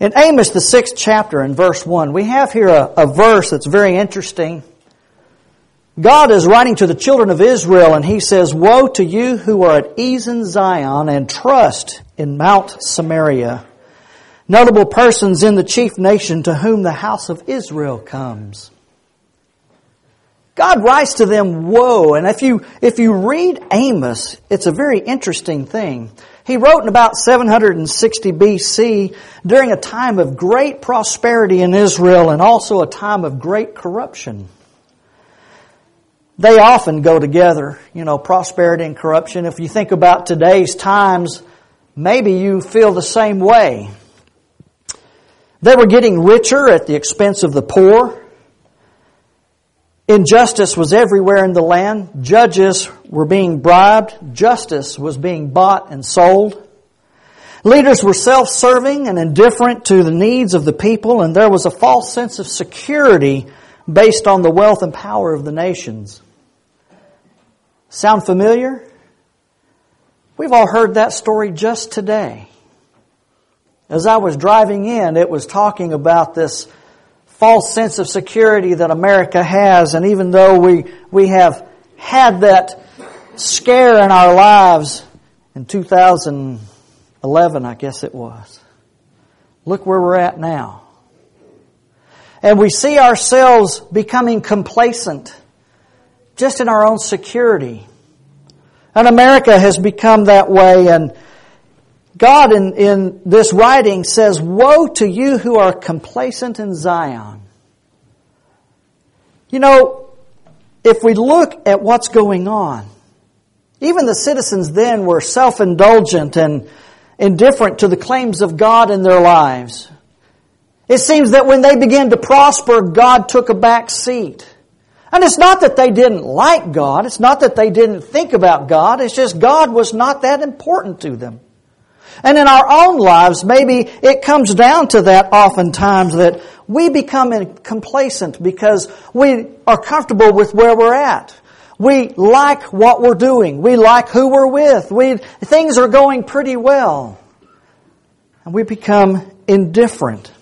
In Amos, the sixth chapter, in verse 1, we have here a, a, verse that's very interesting. God is writing to the children of Israel, and He says, Woe to you who are at ease in Zion and trust in Mount Samaria, notable persons in the chief nation to whom the house of Israel comes. God writes to them, woe. And if you, if you read Amos, it's a very interesting thing. He wrote in about 760 BC during a time of great prosperity in Israel and also a time of great corruption. They often go together, you know, prosperity and corruption. If you think about today's times, maybe you feel the same way. They were getting richer at the expense of the poor. Injustice was everywhere in the land. Judges were being bribed. Justice was being bought and sold. Leaders were self-serving and indifferent to the needs of the people, and there was a false sense of security based on the wealth and power of the nations. Sound familiar? We've all heard that story just today. As I was driving in, it was talking about this false sense of security that America has. And even though we, we have had that scare in our lives in 2011, I guess it was, look where we're at now. And we see ourselves becoming complacent just in our own security. And America has become that way and God in, in this writing says, Woe to you who are complacent in Zion. You know, if we look at what's going on, even the citizens then were self-indulgent and indifferent to the claims of God in their lives. It seems that when they began to prosper, God took a back seat. And it's not that they didn't like God. It's not that they didn't think about God. It's just God was not that important to them. And in our own lives, maybe it comes down to that oftentimes that we become complacent because we are comfortable with where we're at. We like what we're doing. We like who we're with. We, things are going pretty well. And we become indifferent.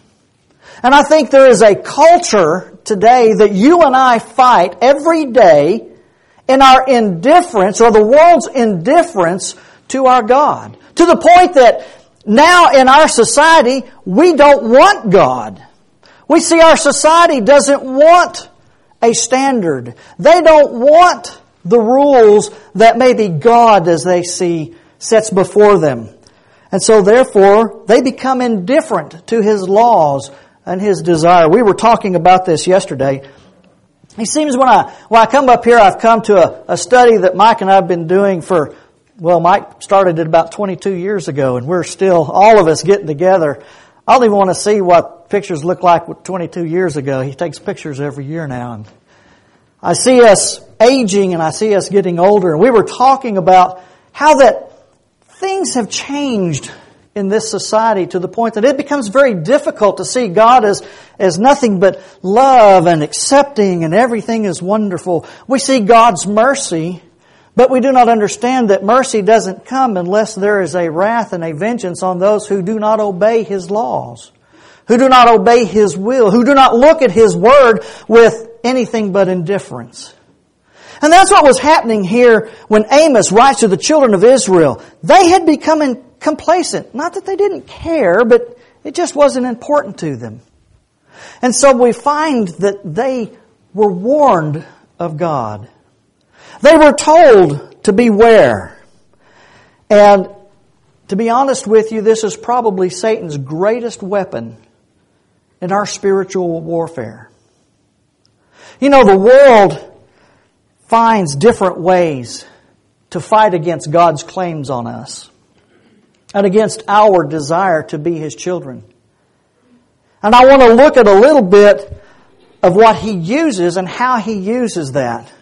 And I think there is a culture today that you and I fight every day in our indifference or the world's indifference to our God. To the point that now in our society, we don't want God. We see our society doesn't want a standard. They don't want the rules that maybe God, as they see, sets before them. And so therefore, they become indifferent to His laws and His desire. We were talking about this yesterday. It seems when I, when I come up here, I've come to a, a study that Mike and I have been doing for well, Mike started it about 22 years ago, and we're still, all of us getting together. I don't even want to see what pictures look like 22 years ago. He takes pictures every year now. And I see us aging and I see us getting older. And we were talking about how that things have changed in this society to the point that it becomes very difficult to see God as, as nothing but love and accepting and everything is wonderful. We see God's mercy but we do not understand that mercy doesn't come unless there is a wrath and a vengeance on those who do not obey His laws, who do not obey His will, who do not look at His word with anything but indifference. And that's what was happening here when Amos writes to the children of Israel. They had become complacent. Not that they didn't care, but it just wasn't important to them. And so we find that they were warned of God. They were told to beware. And to be honest with you, this is probably Satan's greatest weapon in our spiritual warfare. You know, the world finds different ways to fight against God's claims on us and against our desire to be His children. And I want to look at a little bit of what He uses and how He uses that.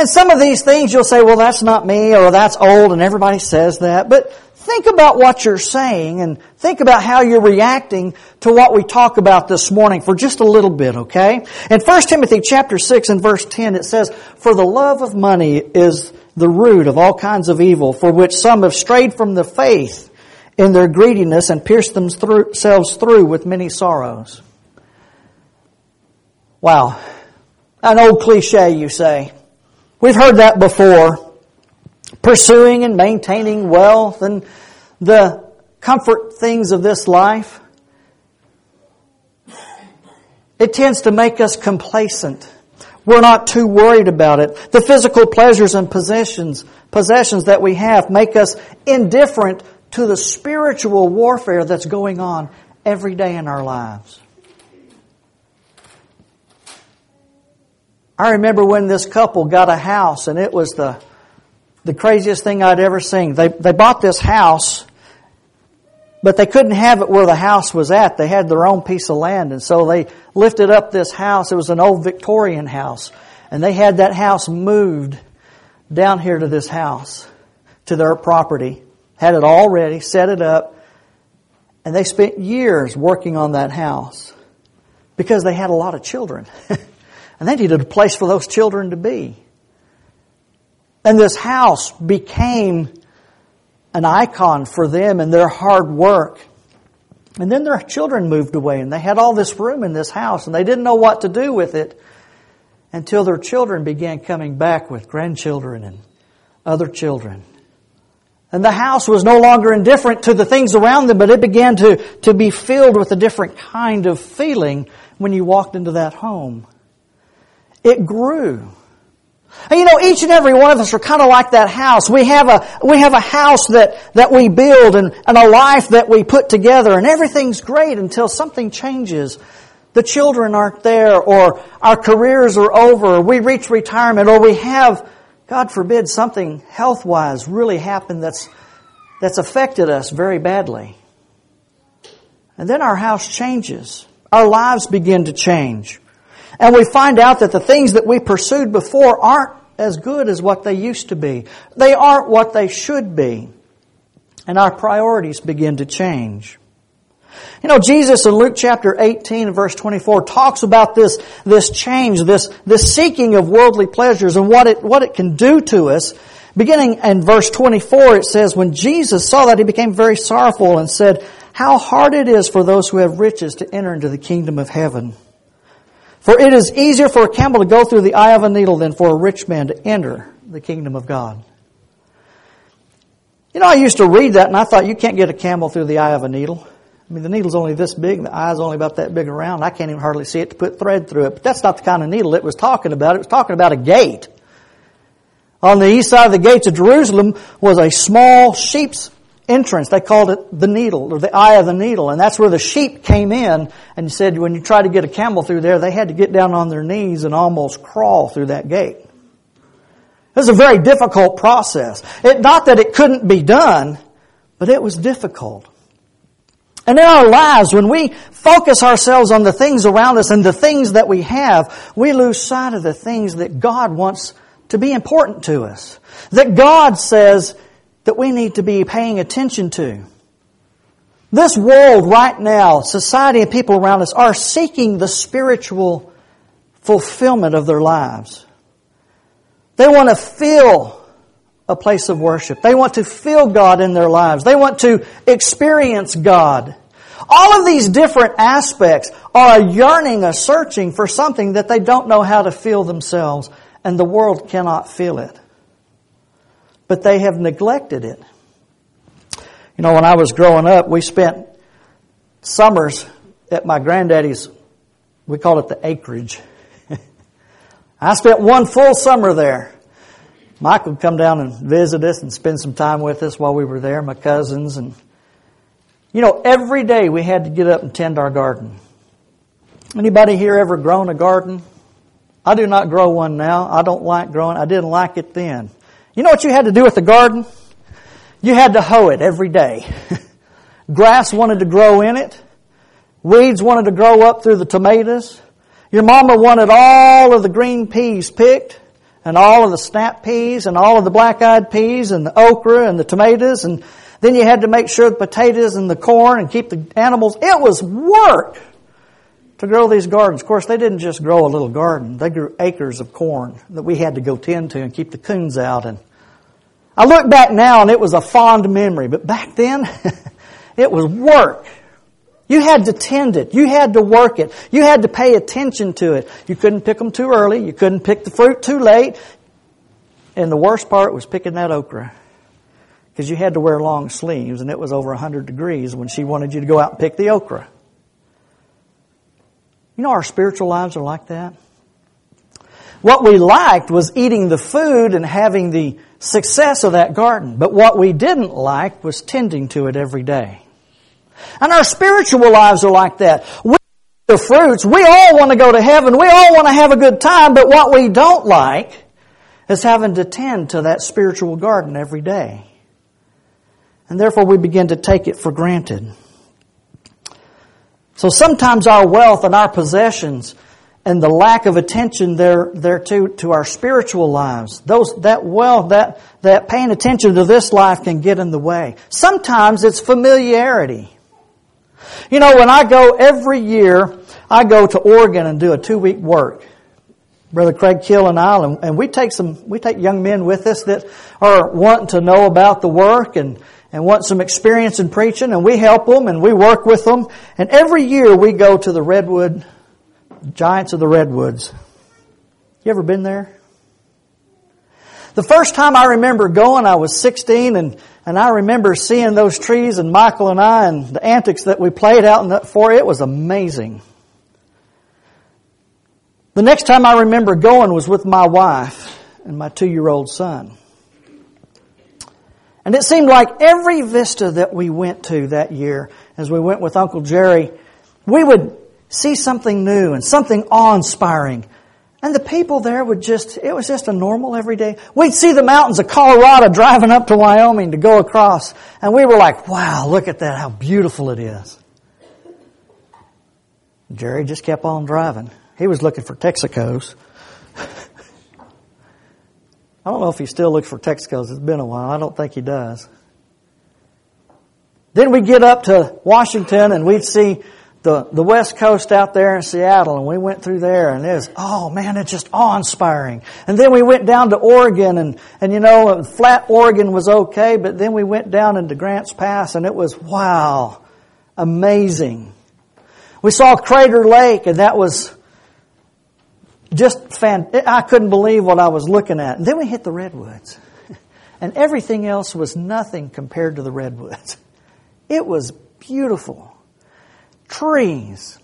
And some of these things you'll say, well, that's not me, or that's old, and everybody says that. But think about what you're saying, and think about how you're reacting to what we talk about this morning for just a little bit, okay? In 1 Timothy chapter 6 and verse 10, it says, For the love of money is the root of all kinds of evil, for which some have strayed from the faith in their greediness and pierced themselves through with many sorrows. Wow. An old cliche, you say. We've heard that before. Pursuing and maintaining wealth and the comfort things of this life. It tends to make us complacent. We're not too worried about it. The physical pleasures and possessions, possessions that we have make us indifferent to the spiritual warfare that's going on every day in our lives. I remember when this couple got a house and it was the, the craziest thing I'd ever seen. They, they bought this house, but they couldn't have it where the house was at. They had their own piece of land and so they lifted up this house. It was an old Victorian house and they had that house moved down here to this house, to their property. Had it all ready, set it up, and they spent years working on that house because they had a lot of children. And they needed a place for those children to be. And this house became an icon for them and their hard work. And then their children moved away and they had all this room in this house and they didn't know what to do with it until their children began coming back with grandchildren and other children. And the house was no longer indifferent to the things around them, but it began to, to be filled with a different kind of feeling when you walked into that home. It grew. And you know, each and every one of us are kind of like that house. We have a, we have a house that, that we build and, and a life that we put together and everything's great until something changes. The children aren't there or our careers are over or we reach retirement or we have, God forbid, something health-wise really happen that's, that's affected us very badly. And then our house changes. Our lives begin to change. And we find out that the things that we pursued before aren't as good as what they used to be. They aren't what they should be. And our priorities begin to change. You know, Jesus in Luke chapter 18 and verse 24 talks about this, this change, this, this seeking of worldly pleasures and what it, what it can do to us. Beginning in verse 24, it says, When Jesus saw that, he became very sorrowful and said, How hard it is for those who have riches to enter into the kingdom of heaven. For it is easier for a camel to go through the eye of a needle than for a rich man to enter the kingdom of God. You know, I used to read that and I thought you can't get a camel through the eye of a needle. I mean, the needle's only this big, the eye's only about that big around. I can't even hardly see it to put thread through it. But that's not the kind of needle it was talking about. It was talking about a gate. On the east side of the gates of Jerusalem was a small sheep's entrance. They called it the needle or the eye of the needle. And that's where the sheep came in and said when you try to get a camel through there, they had to get down on their knees and almost crawl through that gate. It was a very difficult process. It, not that it couldn't be done, but it was difficult. And in our lives, when we focus ourselves on the things around us and the things that we have, we lose sight of the things that God wants to be important to us. That God says that we need to be paying attention to. This world right now, society and people around us are seeking the spiritual fulfillment of their lives. They want to feel a place of worship. They want to feel God in their lives. They want to experience God. All of these different aspects are a yearning, a searching for something that they don't know how to feel themselves, and the world cannot feel it but they have neglected it. You know, when I was growing up, we spent summers at my granddaddy's, we call it the acreage. I spent one full summer there. Mike would come down and visit us and spend some time with us while we were there, my cousins. And, you know, every day we had to get up and tend our garden. Anybody here ever grown a garden? I do not grow one now. I don't like growing. I didn't like it then. You know what you had to do with the garden? You had to hoe it every day. Grass wanted to grow in it. Weeds wanted to grow up through the tomatoes. Your mama wanted all of the green peas picked and all of the snap peas and all of the black-eyed peas and the okra and the tomatoes and then you had to make sure the potatoes and the corn and keep the animals. It was work to grow these gardens. Of course, they didn't just grow a little garden. They grew acres of corn that we had to go tend to and keep the coons out. And I look back now and it was a fond memory, but back then, it was work. You had to tend it. You had to work it. You had to pay attention to it. You couldn't pick them too early. You couldn't pick the fruit too late. And the worst part was picking that okra. Because you had to wear long sleeves and it was over 100 degrees when she wanted you to go out and pick the okra. You know, our spiritual lives are like that. What we liked was eating the food and having the success of that garden. But what we didn't like was tending to it every day. And our spiritual lives are like that. We the fruits. We all want to go to heaven. We all want to have a good time. But what we don't like is having to tend to that spiritual garden every day. And therefore we begin to take it for granted. So sometimes our wealth and our possessions and the lack of attention there, there to, to our spiritual lives, those, that wealth, that, that paying attention to this life can get in the way. Sometimes it's familiarity. You know, when I go every year, I go to Oregon and do a two week work. Brother Craig Kill and I, and, and we take some, we take young men with us that are wanting to know about the work and, and want some experience in preaching, and we help them and we work with them. And every year we go to the Redwood, Giants of the Redwoods. You ever been there? The first time I remember going, I was 16 and, and I remember seeing those trees and Michael and I and the antics that we played out in for it was amazing. The next time I remember going was with my wife and my two year old son. And it seemed like every vista that we went to that year, as we went with Uncle Jerry, we would see something new and something awe-inspiring. And the people there would just, it was just a normal everyday. We'd see the mountains of Colorado driving up to Wyoming to go across. And we were like, wow, look at that, how beautiful it is. Jerry just kept on driving. He was looking for Texacos. I don't know if he still looks for Texacos. It's been a while. I don't think he does. Then we get up to Washington and we'd see the, the west coast out there in Seattle and we went through there and it was, oh man, it's just awe-inspiring. And then we went down to Oregon and, and you know, flat Oregon was okay, but then we went down into Grants Pass and it was, wow, amazing. We saw Crater Lake and that was just fan, I couldn't believe what I was looking at. And then we hit the redwoods. And everything else was nothing compared to the redwoods. It was beautiful. Trees.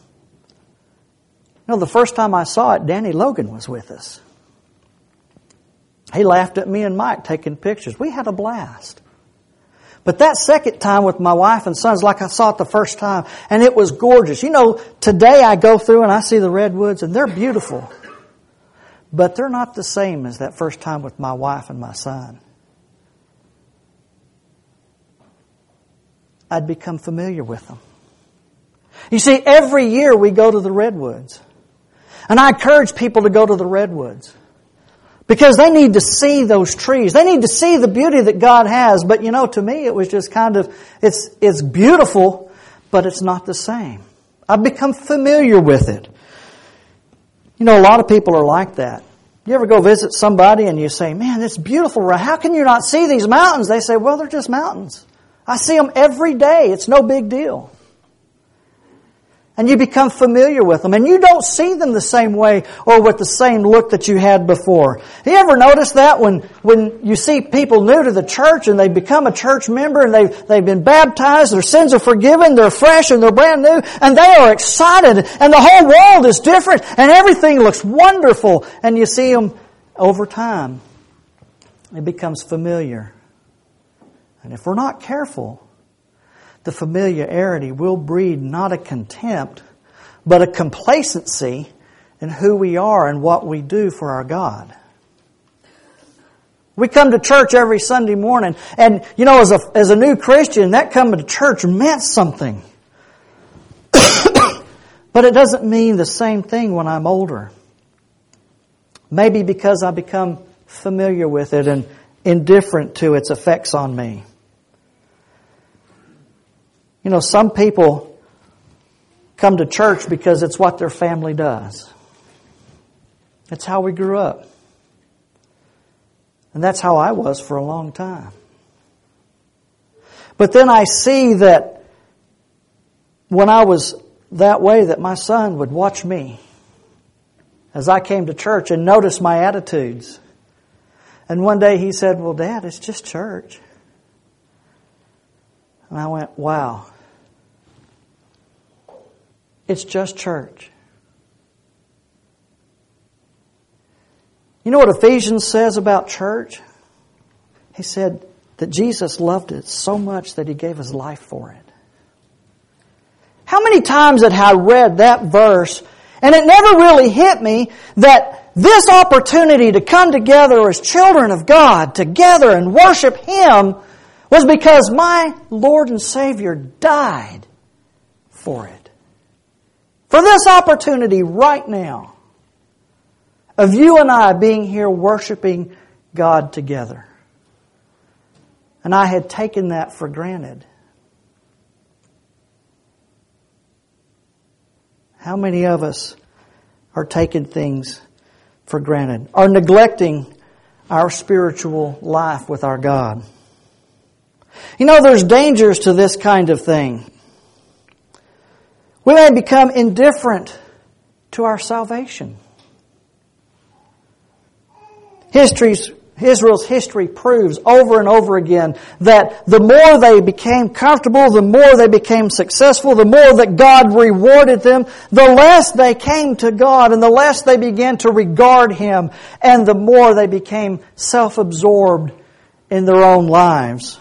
You know, the first time I saw it, Danny Logan was with us. He laughed at me and Mike taking pictures. We had a blast. But that second time with my wife and sons, like I saw it the first time, and it was gorgeous. You know, today I go through and I see the redwoods and they're beautiful. But they're not the same as that first time with my wife and my son. I'd become familiar with them. You see, every year we go to the redwoods. And I encourage people to go to the redwoods. Because they need to see those trees. They need to see the beauty that God has. But you know, to me it was just kind of, it's, it's beautiful, but it's not the same. I've become familiar with it. You know, a lot of people are like that. You ever go visit somebody and you say, man, it's beautiful. How can you not see these mountains? They say, well, they're just mountains. I see them every day. It's no big deal and you become familiar with them and you don't see them the same way or with the same look that you had before. You ever notice that when, when you see people new to the church and they become a church member and they've, they've been baptized, their sins are forgiven, they're fresh and they're brand new and they are excited and the whole world is different and everything looks wonderful and you see them over time. It becomes familiar. And if we're not careful, the familiarity will breed not a contempt, but a complacency in who we are and what we do for our God. We come to church every Sunday morning, and you know, as a, as a new Christian, that coming to church meant something. but it doesn't mean the same thing when I'm older. Maybe because I become familiar with it and indifferent to its effects on me. You know, some people come to church because it's what their family does. That's how we grew up. And that's how I was for a long time. But then I see that when I was that way that my son would watch me as I came to church and notice my attitudes. And one day he said, Well, Dad, it's just church. And I went, Wow. It's just church. You know what Ephesians says about church? He said that Jesus loved it so much that he gave his life for it. How many times had I read that verse and it never really hit me that this opportunity to come together as children of God, together and worship Him, was because my Lord and Savior died for it. For this opportunity right now of you and I being here worshiping God together. And I had taken that for granted. How many of us are taking things for granted, are neglecting our spiritual life with our God? You know, there's dangers to this kind of thing. We may become indifferent to our salvation. History's Israel's history proves over and over again that the more they became comfortable, the more they became successful, the more that God rewarded them, the less they came to God and the less they began to regard Him and the more they became self-absorbed in their own lives.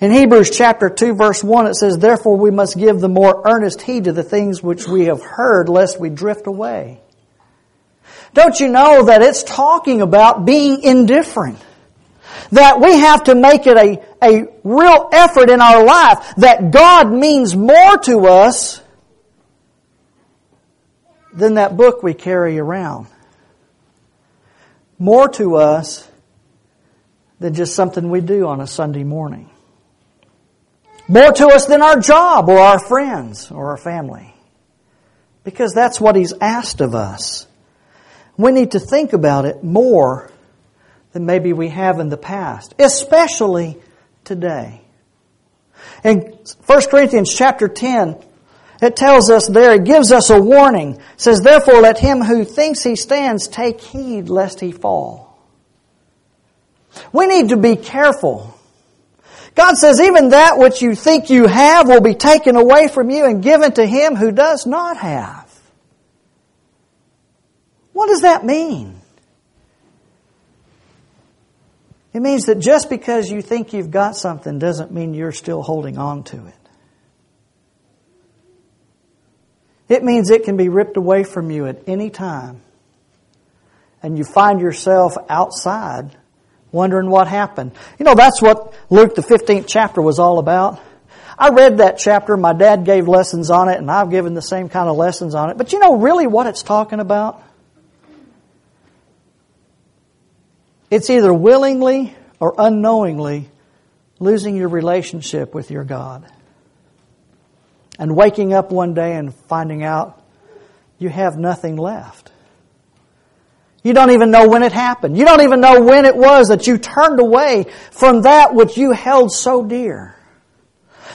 In Hebrews chapter 2 verse 1 it says, Therefore we must give the more earnest heed to the things which we have heard lest we drift away. Don't you know that it's talking about being indifferent? That we have to make it a, a real effort in our life that God means more to us than that book we carry around. More to us than just something we do on a Sunday morning. More to us than our job or our friends or our family. Because that's what He's asked of us. We need to think about it more than maybe we have in the past, especially today. In 1 Corinthians chapter 10, it tells us there, it gives us a warning. It says, Therefore let him who thinks he stands take heed lest he fall. We need to be careful. God says, even that which you think you have will be taken away from you and given to him who does not have. What does that mean? It means that just because you think you've got something doesn't mean you're still holding on to it. It means it can be ripped away from you at any time. And you find yourself outside wondering what happened. You know, that's what Luke the 15th chapter was all about. I read that chapter, my dad gave lessons on it, and I've given the same kind of lessons on it. But you know really what it's talking about? It's either willingly or unknowingly losing your relationship with your God. And waking up one day and finding out you have nothing left. You don't even know when it happened. You don't even know when it was that you turned away from that which you held so dear.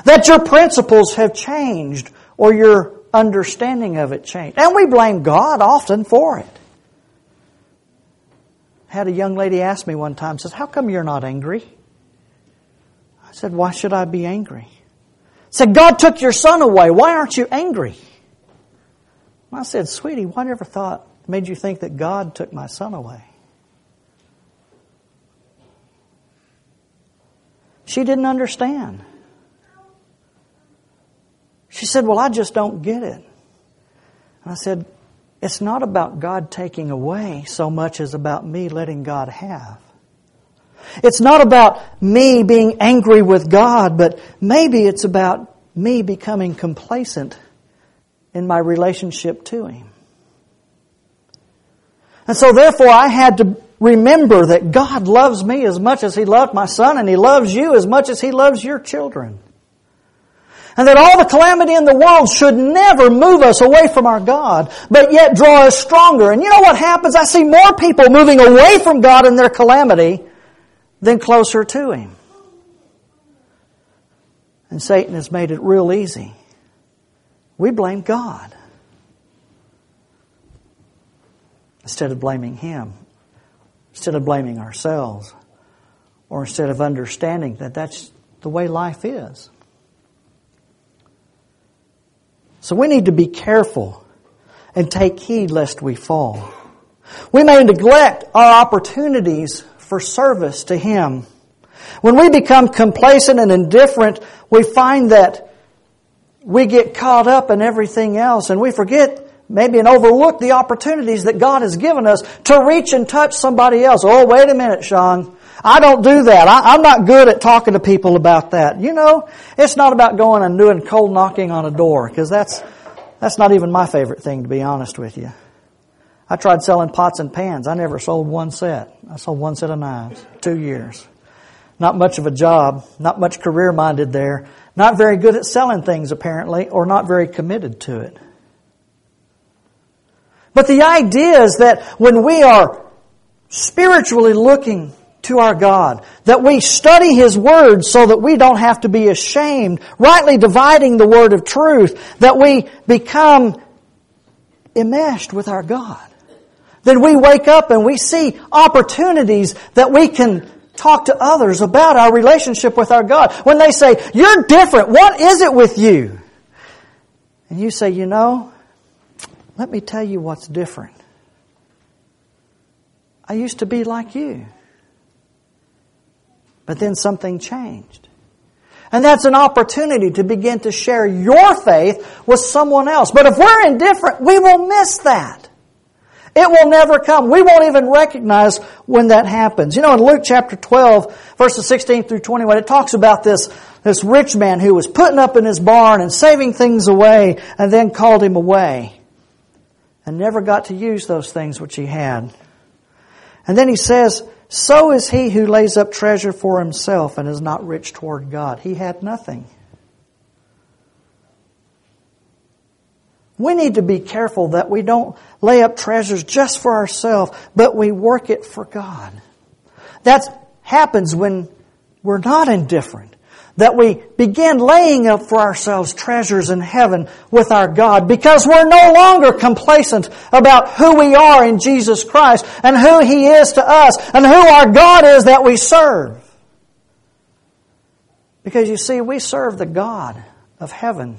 That your principles have changed or your understanding of it changed. And we blame God often for it had a young lady ask me one time, says, How come you're not angry? I said, Why should I be angry? said, God took your son away. Why aren't you angry? I said, Sweetie, whatever thought made you think that God took my son away? She didn't understand. She said, Well, I just don't get it. And I said, it's not about God taking away so much as about me letting God have. It's not about me being angry with God, but maybe it's about me becoming complacent in my relationship to Him. And so therefore I had to remember that God loves me as much as He loved my son and He loves you as much as He loves your children and that all the calamity in the world should never move us away from our God, but yet draw us stronger. And you know what happens? I see more people moving away from God in their calamity than closer to Him. And Satan has made it real easy we blame God instead of blaming Him, instead of blaming ourselves, or instead of understanding that that's the way life is. So we need to be careful and take heed lest we fall. We may neglect our opportunities for service to Him. When we become complacent and indifferent, we find that we get caught up in everything else and we forget maybe and overlook the opportunities that God has given us to reach and touch somebody else. Oh, wait a minute, Shawn. I don't do that. I, am not good at talking to people about that. You know, it's not about going and doing cold knocking on a door because that's, that's not even my favorite thing to be honest with you. I tried selling pots and pans. I never sold one set. I sold one set of knives. Two years. Not much of a job. Not much career minded there. Not very good at selling things apparently or not very committed to it. But the idea is that when we are spiritually looking to our God, that we study His Word so that we don't have to be ashamed, rightly dividing the Word of truth, that we become enmeshed with our God. Then we wake up and we see opportunities that we can talk to others about our relationship with our God. When they say, you're different, what is it with you? And you say, you know, let me tell you what's different. I used to be like you. But then something changed. And that's an opportunity to begin to share your faith with someone else. But if we're indifferent, we will miss that. It will never come. We won't even recognize when that happens. You know, in Luke chapter 12, verses 16 through 21, it talks about this, this rich man who was putting up in his barn and saving things away and then called him away and never got to use those things which he had. And then he says, so is he who lays up treasure for himself and is not rich toward God. He had nothing. We need to be careful that we don't lay up treasures just for ourselves, but we work it for God. That happens when we're not indifferent that we begin laying up for ourselves treasures in heaven with our God because we're no longer complacent about who we are in Jesus Christ and who He is to us and who our God is that we serve. Because you see, we serve the God of heaven,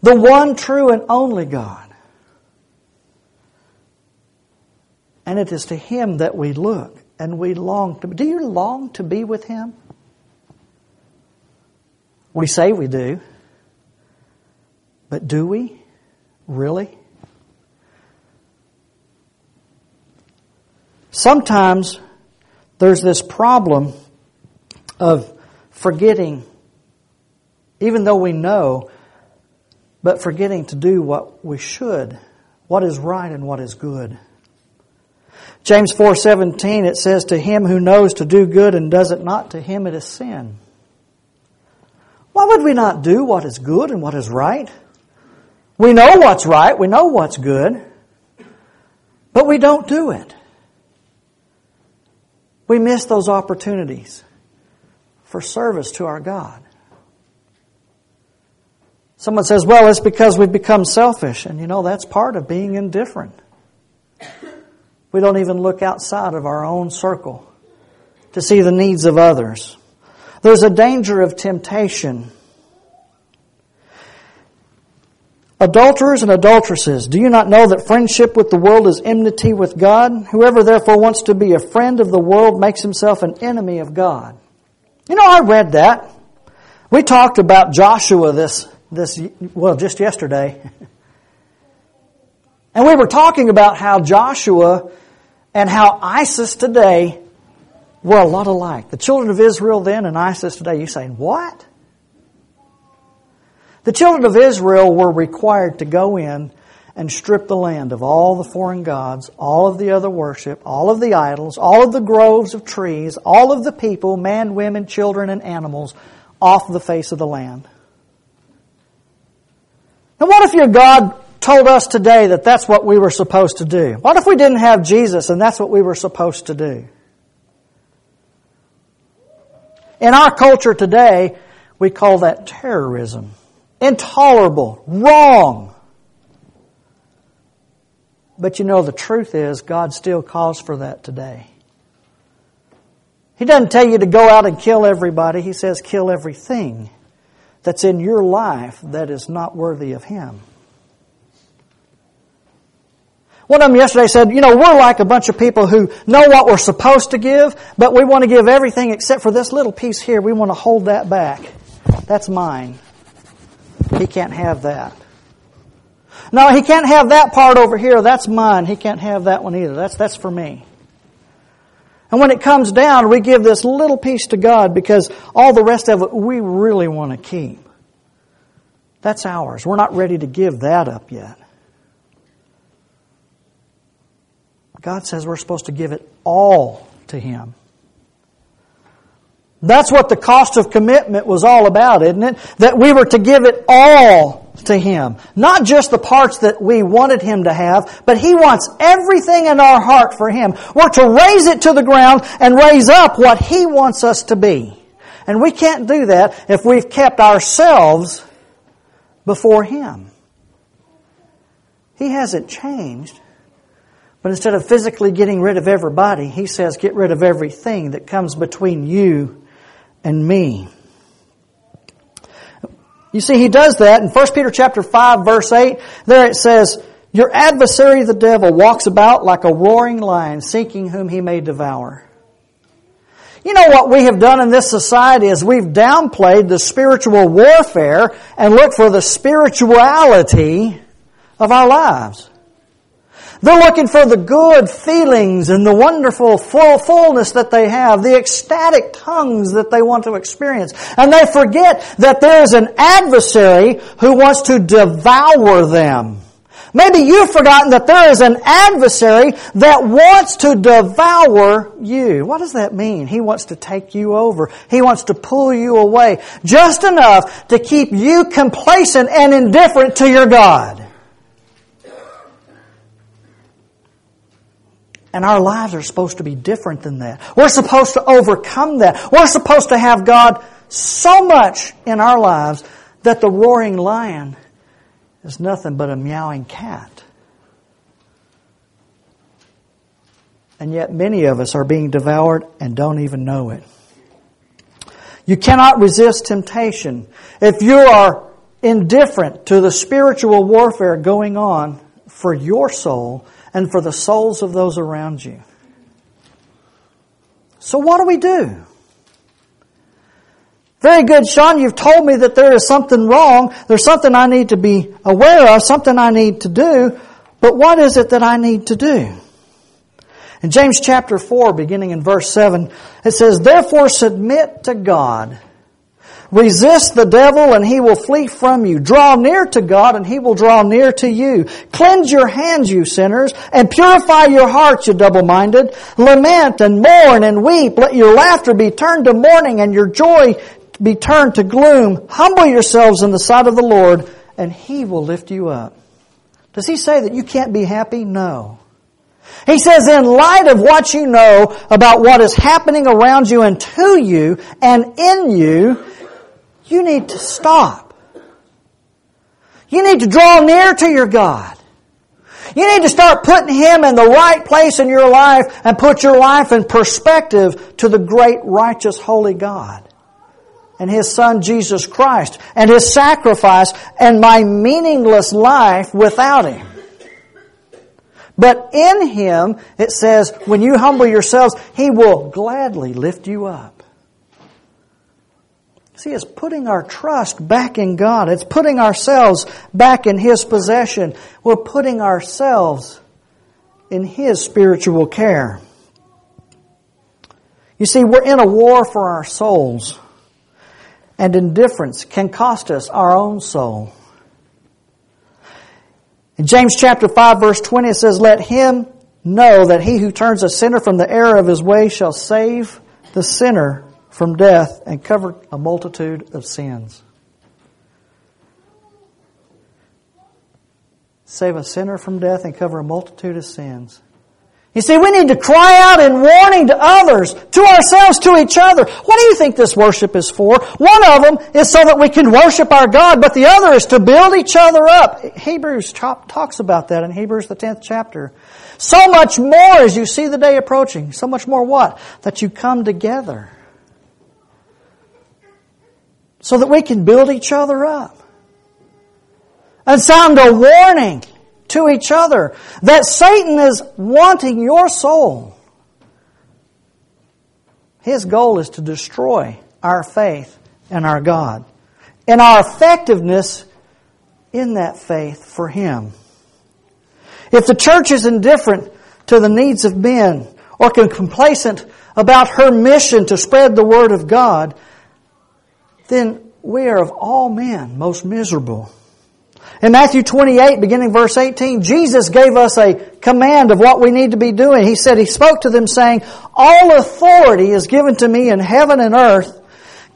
the one true and only God. And it is to Him that we look and we long to. Do you long to be with Him? We say we do. But do we? Really? Sometimes there's this problem of forgetting, even though we know, but forgetting to do what we should, what is right and what is good. James 4:17 it says to him who knows to do good and does it not to him it is sin. Why would we not do what is good and what is right? We know what's right, we know what's good, but we don't do it. We miss those opportunities for service to our God. Someone says, well, it's because we've become selfish. And you know, that's part of being indifferent. We don't even look outside of our own circle to see the needs of others. There's a danger of temptation. Adulterers and adulteresses, do you not know that friendship with the world is enmity with God? Whoever therefore wants to be a friend of the world makes himself an enemy of God. You know, I read that. We talked about Joshua this, this, well, just yesterday. And we were talking about how Joshua and how ISIS today were a lot alike. The children of Israel then and ISIS today, you saying, what? The children of Israel were required to go in and strip the land of all the foreign gods, all of the other worship, all of the idols, all of the groves of trees, all of the people, men, women, children, and animals off the face of the land. Now what if your God told us today that that's what we were supposed to do? What if we didn't have Jesus and that's what we were supposed to do? In our culture today, we call that terrorism. intolerable, wrong. But you know, the truth is, God still calls for that today. He doesn't tell you to go out and kill everybody. He says kill everything that's in your life that is not worthy of Him. One of them yesterday said, you know, we're like a bunch of people who know what we're supposed to give, but we want to give everything except for this little piece here. We want to hold that back. That's mine. He can't have that. No, he can't have that part over here. That's mine. He can't have that one either. That's, that's for me. And when it comes down, we give this little piece to God because all the rest of it we really want to keep. That's ours. We're not ready to give that up yet. God says we're supposed to give it all to Him. That's what the cost of commitment was all about, isn't it? That we were to give it all to Him. Not just the parts that we wanted Him to have, but He wants everything in our heart for Him. We're to raze it to the ground and raise up what He wants us to be. And we can't do that if we've kept ourselves before Him. He hasn't changed. But instead of physically getting rid of everybody, he says, get rid of everything that comes between you and me. You see, he does that in 1 Peter chapter 5 verse 8. There it says, your adversary the devil walks about like a roaring lion seeking whom he may devour. You know what we have done in this society is we've downplayed the spiritual warfare and looked for the spirituality of our lives. They're looking for the good feelings and the wonderful full fullness that they have, the ecstatic tongues that they want to experience. And they forget that there is an adversary who wants to devour them. Maybe you've forgotten that there is an adversary that wants to devour you. What does that mean? He wants to take you over. He wants to pull you away just enough to keep you complacent and indifferent to your God. And our lives are supposed to be different than that. We're supposed to overcome that. We're supposed to have God so much in our lives that the roaring lion is nothing but a meowing cat. And yet many of us are being devoured and don't even know it. You cannot resist temptation. If you are indifferent to the spiritual warfare going on for your soul, and for the souls of those around you. So what do we do? Very good, Shawn. You've told me that there is something wrong. There's something I need to be aware of, something I need to do. But what is it that I need to do? In James chapter 4, beginning in verse 7, it says, Therefore submit to God. Resist the devil and he will flee from you. Draw near to God and he will draw near to you. Cleanse your hands, you sinners, and purify your hearts, you double-minded. Lament and mourn and weep. Let your laughter be turned to mourning and your joy be turned to gloom. Humble yourselves in the sight of the Lord and he will lift you up. Does he say that you can't be happy? No. He says, in light of what you know about what is happening around you and to you and in you, you need to stop. You need to draw near to your God. You need to start putting Him in the right place in your life and put your life in perspective to the great, righteous, holy God and His Son Jesus Christ and His sacrifice and my meaningless life without Him. But in Him, it says, when you humble yourselves, He will gladly lift you up. See, it's putting our trust back in God. It's putting ourselves back in His possession. We're putting ourselves in His spiritual care. You see, we're in a war for our souls. And indifference can cost us our own soul. In James chapter 5 verse 20 it says, Let him know that he who turns a sinner from the error of his way shall save the sinner from death and covered a multitude of sins. Save a sinner from death and cover a multitude of sins. You see, we need to cry out in warning to others, to ourselves, to each other. What do you think this worship is for? One of them is so that we can worship our God, but the other is to build each other up. Hebrews talks about that in Hebrews the 10th chapter. So much more as you see the day approaching. So much more what? That you come together. So that we can build each other up. And sound a warning to each other that Satan is wanting your soul. His goal is to destroy our faith and our God and our effectiveness in that faith for Him. If the church is indifferent to the needs of men or complacent about her mission to spread the Word of God, then we are of all men most miserable. In Matthew 28, beginning verse 18, Jesus gave us a command of what we need to be doing. He said, He spoke to them saying, All authority is given to me in heaven and earth.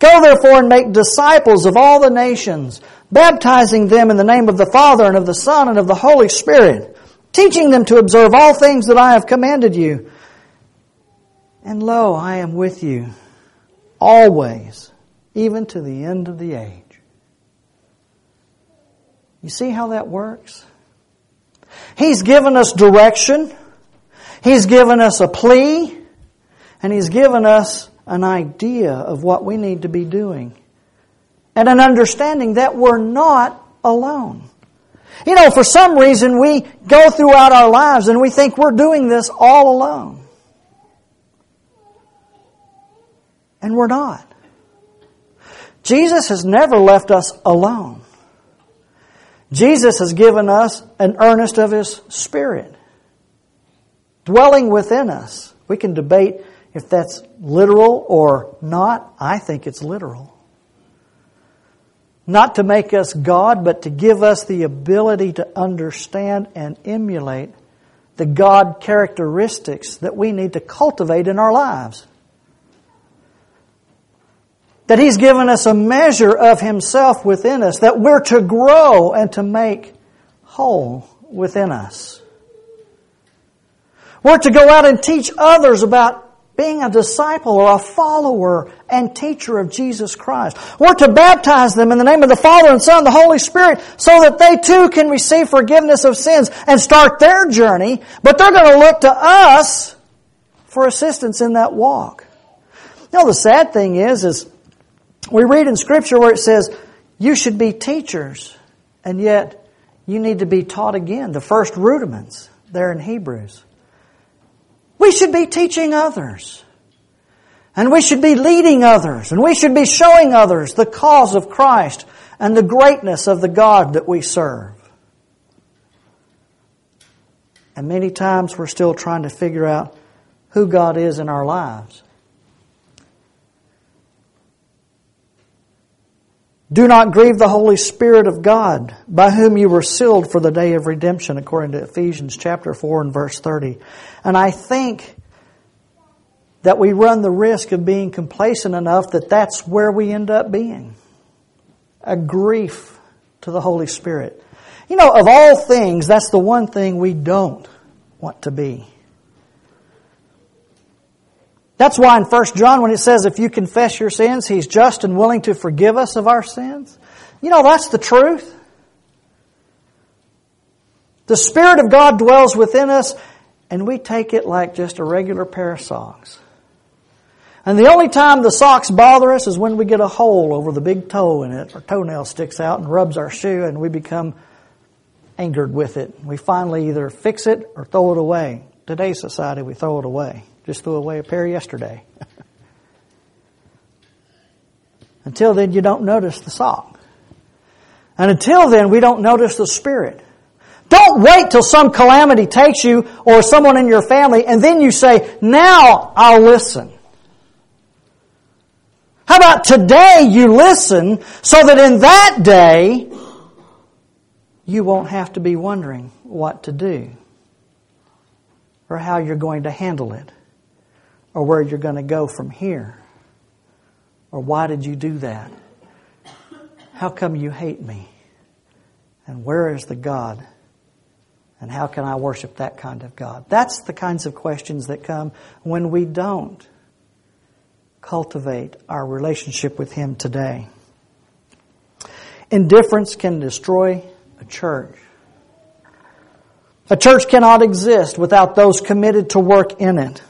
Go therefore and make disciples of all the nations, baptizing them in the name of the Father and of the Son and of the Holy Spirit, teaching them to observe all things that I have commanded you. And lo, I am with you always, even to the end of the age. You see how that works? He's given us direction. He's given us a plea. And He's given us an idea of what we need to be doing. And an understanding that we're not alone. You know, for some reason we go throughout our lives and we think we're doing this all alone. And we're not. Jesus has never left us alone. Jesus has given us an earnest of His Spirit dwelling within us. We can debate if that's literal or not. I think it's literal. Not to make us God, but to give us the ability to understand and emulate the God characteristics that we need to cultivate in our lives that He's given us a measure of Himself within us, that we're to grow and to make whole within us. We're to go out and teach others about being a disciple or a follower and teacher of Jesus Christ. We're to baptize them in the name of the Father and Son and the Holy Spirit so that they too can receive forgiveness of sins and start their journey, but they're going to look to us for assistance in that walk. You know, the sad thing is, is we read in Scripture where it says, you should be teachers, and yet you need to be taught again, the first rudiments there in Hebrews. We should be teaching others. And we should be leading others. And we should be showing others the cause of Christ and the greatness of the God that we serve. And many times we're still trying to figure out who God is in our lives. Do not grieve the Holy Spirit of God, by whom you were sealed for the day of redemption, according to Ephesians chapter 4 and verse 30. And I think that we run the risk of being complacent enough that that's where we end up being. A grief to the Holy Spirit. You know, of all things, that's the one thing we don't want to be. That's why in 1 John when it says if you confess your sins, He's just and willing to forgive us of our sins. You know, that's the truth. The Spirit of God dwells within us and we take it like just a regular pair of socks. And the only time the socks bother us is when we get a hole over the big toe in it. Our toenail sticks out and rubs our shoe and we become angered with it. We finally either fix it or throw it away. Today's society, we throw it away. Just threw away a pair yesterday. until then, you don't notice the sock. And until then, we don't notice the Spirit. Don't wait till some calamity takes you or someone in your family and then you say, now I'll listen. How about today you listen so that in that day you won't have to be wondering what to do or how you're going to handle it or where you're going to go from here. Or why did you do that? How come you hate me? And where is the God And how can I worship that kind of God? That's the kinds of questions that come when we don't cultivate our relationship with Him today. Indifference can destroy a church. A church cannot exist without those committed to work in it.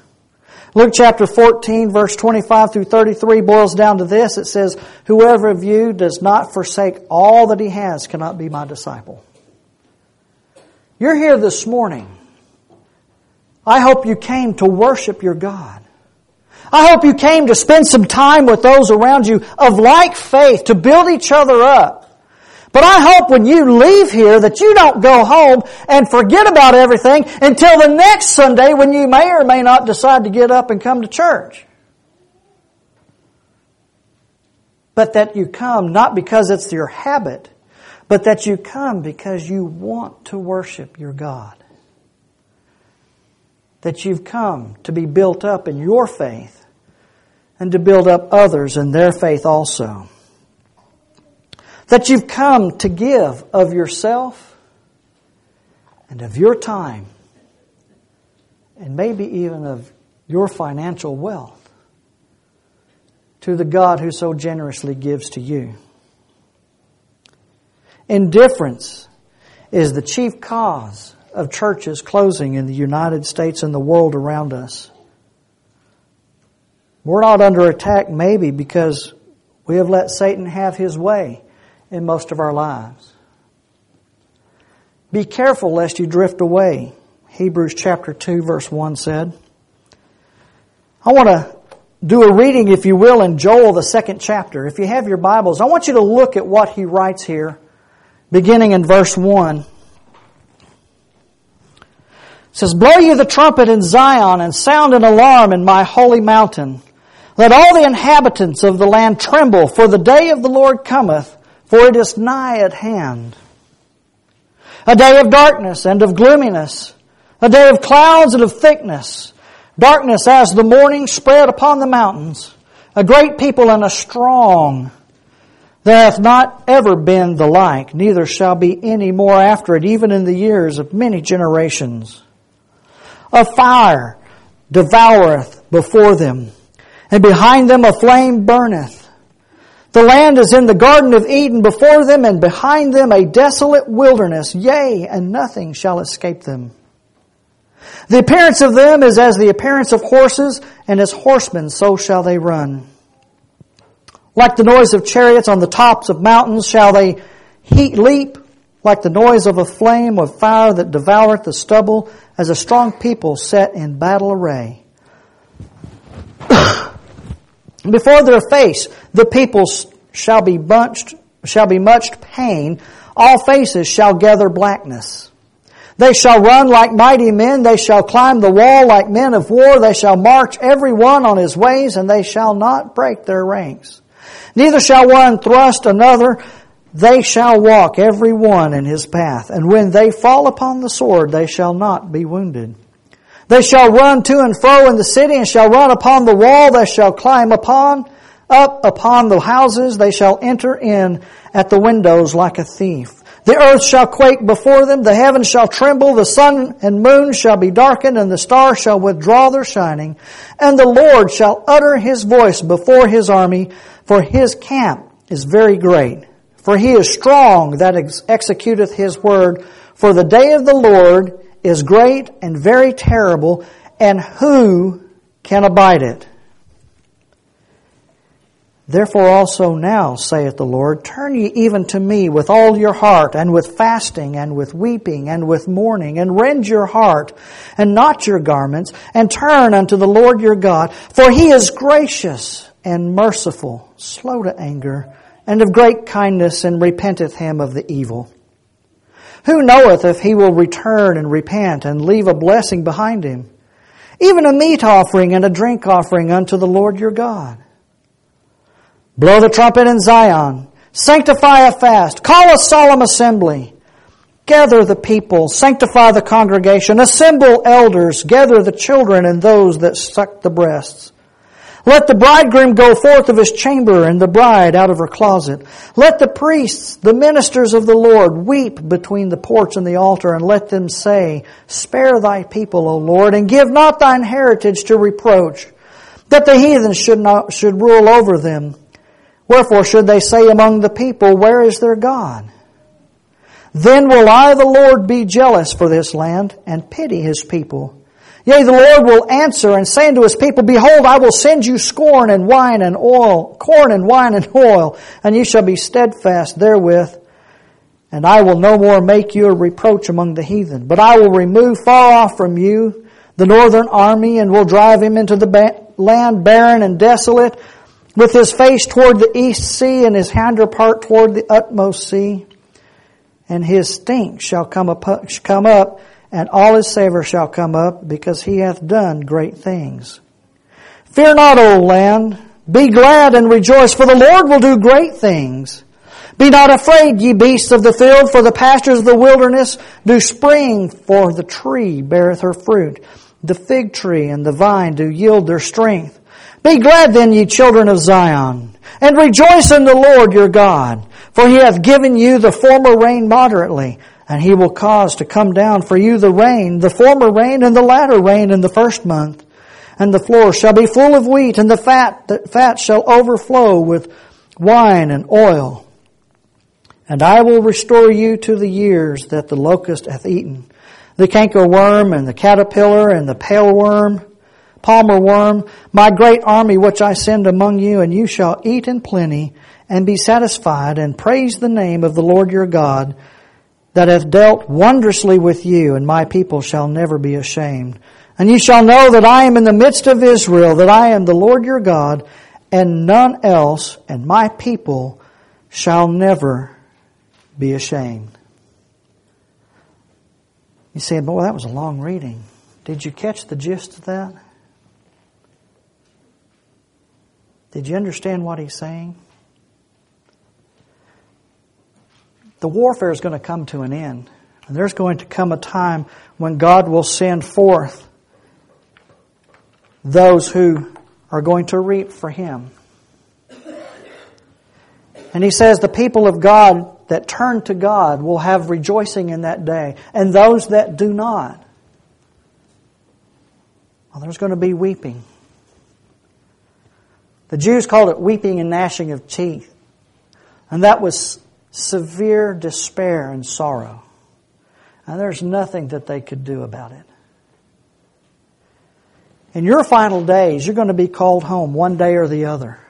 Luke chapter 14 verse 25 through 33 boils down to this. It says, Whoever of you does not forsake all that he has cannot be my disciple. You're here this morning. I hope you came to worship your God. I hope you came to spend some time with those around you of like faith to build each other up. But I hope when you leave here that you don't go home and forget about everything until the next Sunday when you may or may not decide to get up and come to church. But that you come not because it's your habit, but that you come because you want to worship your God. That you've come to be built up in your faith and to build up others in their faith also. That you've come to give of yourself and of your time and maybe even of your financial wealth to the God who so generously gives to you. Indifference is the chief cause of churches closing in the United States and the world around us. We're not under attack maybe because we have let Satan have his way in most of our lives. Be careful lest you drift away. Hebrews chapter 2 verse 1 said. I want to do a reading, if you will, in Joel, the second chapter. If you have your Bibles, I want you to look at what he writes here, beginning in verse 1. It says, Blow you the trumpet in Zion and sound an alarm in my holy mountain. Let all the inhabitants of the land tremble, for the day of the Lord cometh for it is nigh at hand. A day of darkness and of gloominess, a day of clouds and of thickness, darkness as the morning spread upon the mountains, a great people and a strong. There hath not ever been the like, neither shall be any more after it, even in the years of many generations. A fire devoureth before them, and behind them a flame burneth. The land is in the Garden of Eden before them, and behind them a desolate wilderness, yea, and nothing shall escape them. The appearance of them is as the appearance of horses, and as horsemen so shall they run. Like the noise of chariots on the tops of mountains shall they heat leap, like the noise of a flame of fire that devoureth the stubble, as a strong people set in battle array. Before their face, the people shall be bunched, shall be much pain. All faces shall gather blackness. They shall run like mighty men. They shall climb the wall like men of war. They shall march every one on his ways, and they shall not break their ranks. Neither shall one thrust another. They shall walk every one in his path. And when they fall upon the sword, they shall not be wounded. They shall run to and fro in the city and shall run upon the wall. They shall climb upon, up upon the houses. They shall enter in at the windows like a thief. The earth shall quake before them. The heavens shall tremble. The sun and moon shall be darkened and the stars shall withdraw their shining. And the Lord shall utter his voice before his army for his camp is very great. For he is strong that ex- executeth his word. For the day of the Lord is great and very terrible, and who can abide it? Therefore also now, saith the Lord, turn ye even to me with all your heart, and with fasting, and with weeping, and with mourning, and rend your heart, and not your garments, and turn unto the Lord your God, for he is gracious and merciful, slow to anger, and of great kindness, and repenteth him of the evil. Who knoweth if he will return and repent and leave a blessing behind him? Even a meat offering and a drink offering unto the Lord your God. Blow the trumpet in Zion. Sanctify a fast. Call a solemn assembly. Gather the people. Sanctify the congregation. Assemble elders. Gather the children and those that suck the breasts. Let the bridegroom go forth of his chamber and the bride out of her closet. Let the priests, the ministers of the Lord, weep between the porch and the altar and let them say, Spare thy people, O Lord, and give not thine heritage to reproach, that the heathen should not, should rule over them. Wherefore should they say among the people, Where is their God? Then will I, the Lord, be jealous for this land and pity his people Yea, the Lord will answer and say unto his people, Behold, I will send you scorn and wine and oil, corn and wine and oil, and you shall be steadfast therewith. And I will no more make you a reproach among the heathen, but I will remove far off from you the northern army and will drive him into the land barren and desolate, with his face toward the east sea and his hinder part toward the utmost sea. And his stink shall come up, come up and all his savor shall come up, because he hath done great things. Fear not, O land. Be glad and rejoice, for the Lord will do great things. Be not afraid, ye beasts of the field, for the pastures of the wilderness do spring, for the tree beareth her fruit. The fig tree and the vine do yield their strength. Be glad then, ye children of Zion, and rejoice in the Lord your God, for he hath given you the former rain moderately and he will cause to come down for you the rain, the former rain and the latter rain in the first month. And the floor shall be full of wheat, and the fat, the fat shall overflow with wine and oil. And I will restore you to the years that the locust hath eaten, the canker worm and the caterpillar and the pale worm, palmer worm, my great army which I send among you, and you shall eat in plenty and be satisfied and praise the name of the Lord your God that hath dealt wondrously with you, and my people shall never be ashamed. And ye shall know that I am in the midst of Israel, that I am the Lord your God, and none else, and my people shall never be ashamed. You say, boy, that was a long reading. Did you catch the gist of that? Did you understand what he's saying? the warfare is going to come to an end. And there's going to come a time when God will send forth those who are going to reap for Him. And He says the people of God that turn to God will have rejoicing in that day, and those that do not, well, there's going to be weeping. The Jews called it weeping and gnashing of teeth. And that was severe despair and sorrow. And there's nothing that they could do about it. In your final days, you're going to be called home one day or the other.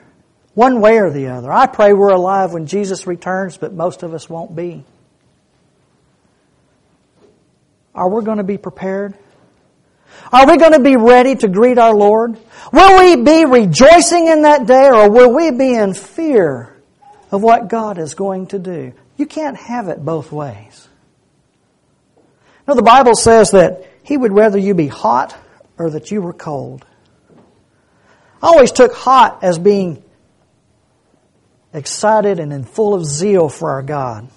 One way or the other. I pray we're alive when Jesus returns, but most of us won't be. Are we going to be prepared? Are we going to be ready to greet our Lord? Will we be rejoicing in that day or will we be in fear of what God is going to do. You can't have it both ways. Now, the Bible says that He would rather you be hot or that you were cold. I always took hot as being excited and in full of zeal for our God.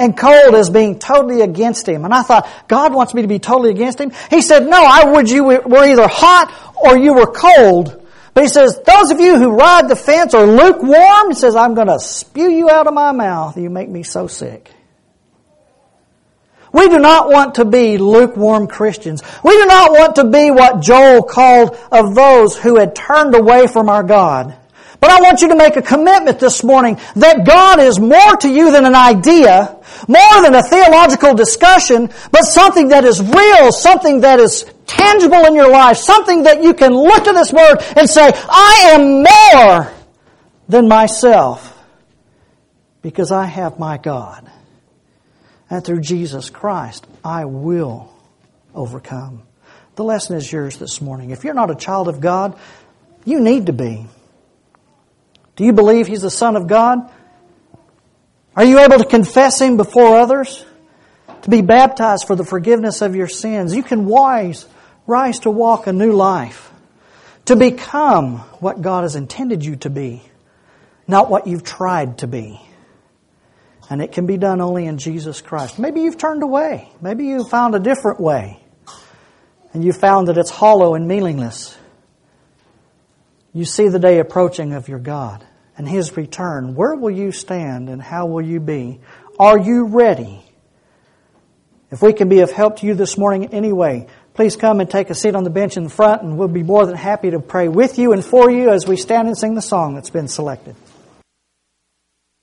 And cold as being totally against Him. And I thought, God wants me to be totally against Him? He said, no, I would you were either hot or you were cold but he says, those of you who ride the fence are lukewarm, he says, I'm going to spew you out of my mouth. You make me so sick. We do not want to be lukewarm Christians. We do not want to be what Joel called of those who had turned away from our God. But I want you to make a commitment this morning that God is more to you than an idea, more than a theological discussion, but something that is real, something that is tangible in your life, something that you can look to this word and say, I am more than myself because I have my God. And through Jesus Christ, I will overcome. The lesson is yours this morning. If you're not a child of God, you need to be. Do you believe He's the Son of God? Are you able to confess Him before others? To be baptized for the forgiveness of your sins? You can wise, rise to walk a new life. To become what God has intended you to be, not what you've tried to be. And it can be done only in Jesus Christ. Maybe you've turned away. Maybe you've found a different way. And you found that it's hollow and meaningless. you see the day approaching of your God and His return, where will you stand and how will you be? Are you ready? If we can be of help to you this morning in any way, please come and take a seat on the bench in the front and we'll be more than happy to pray with you and for you as we stand and sing the song that's been selected.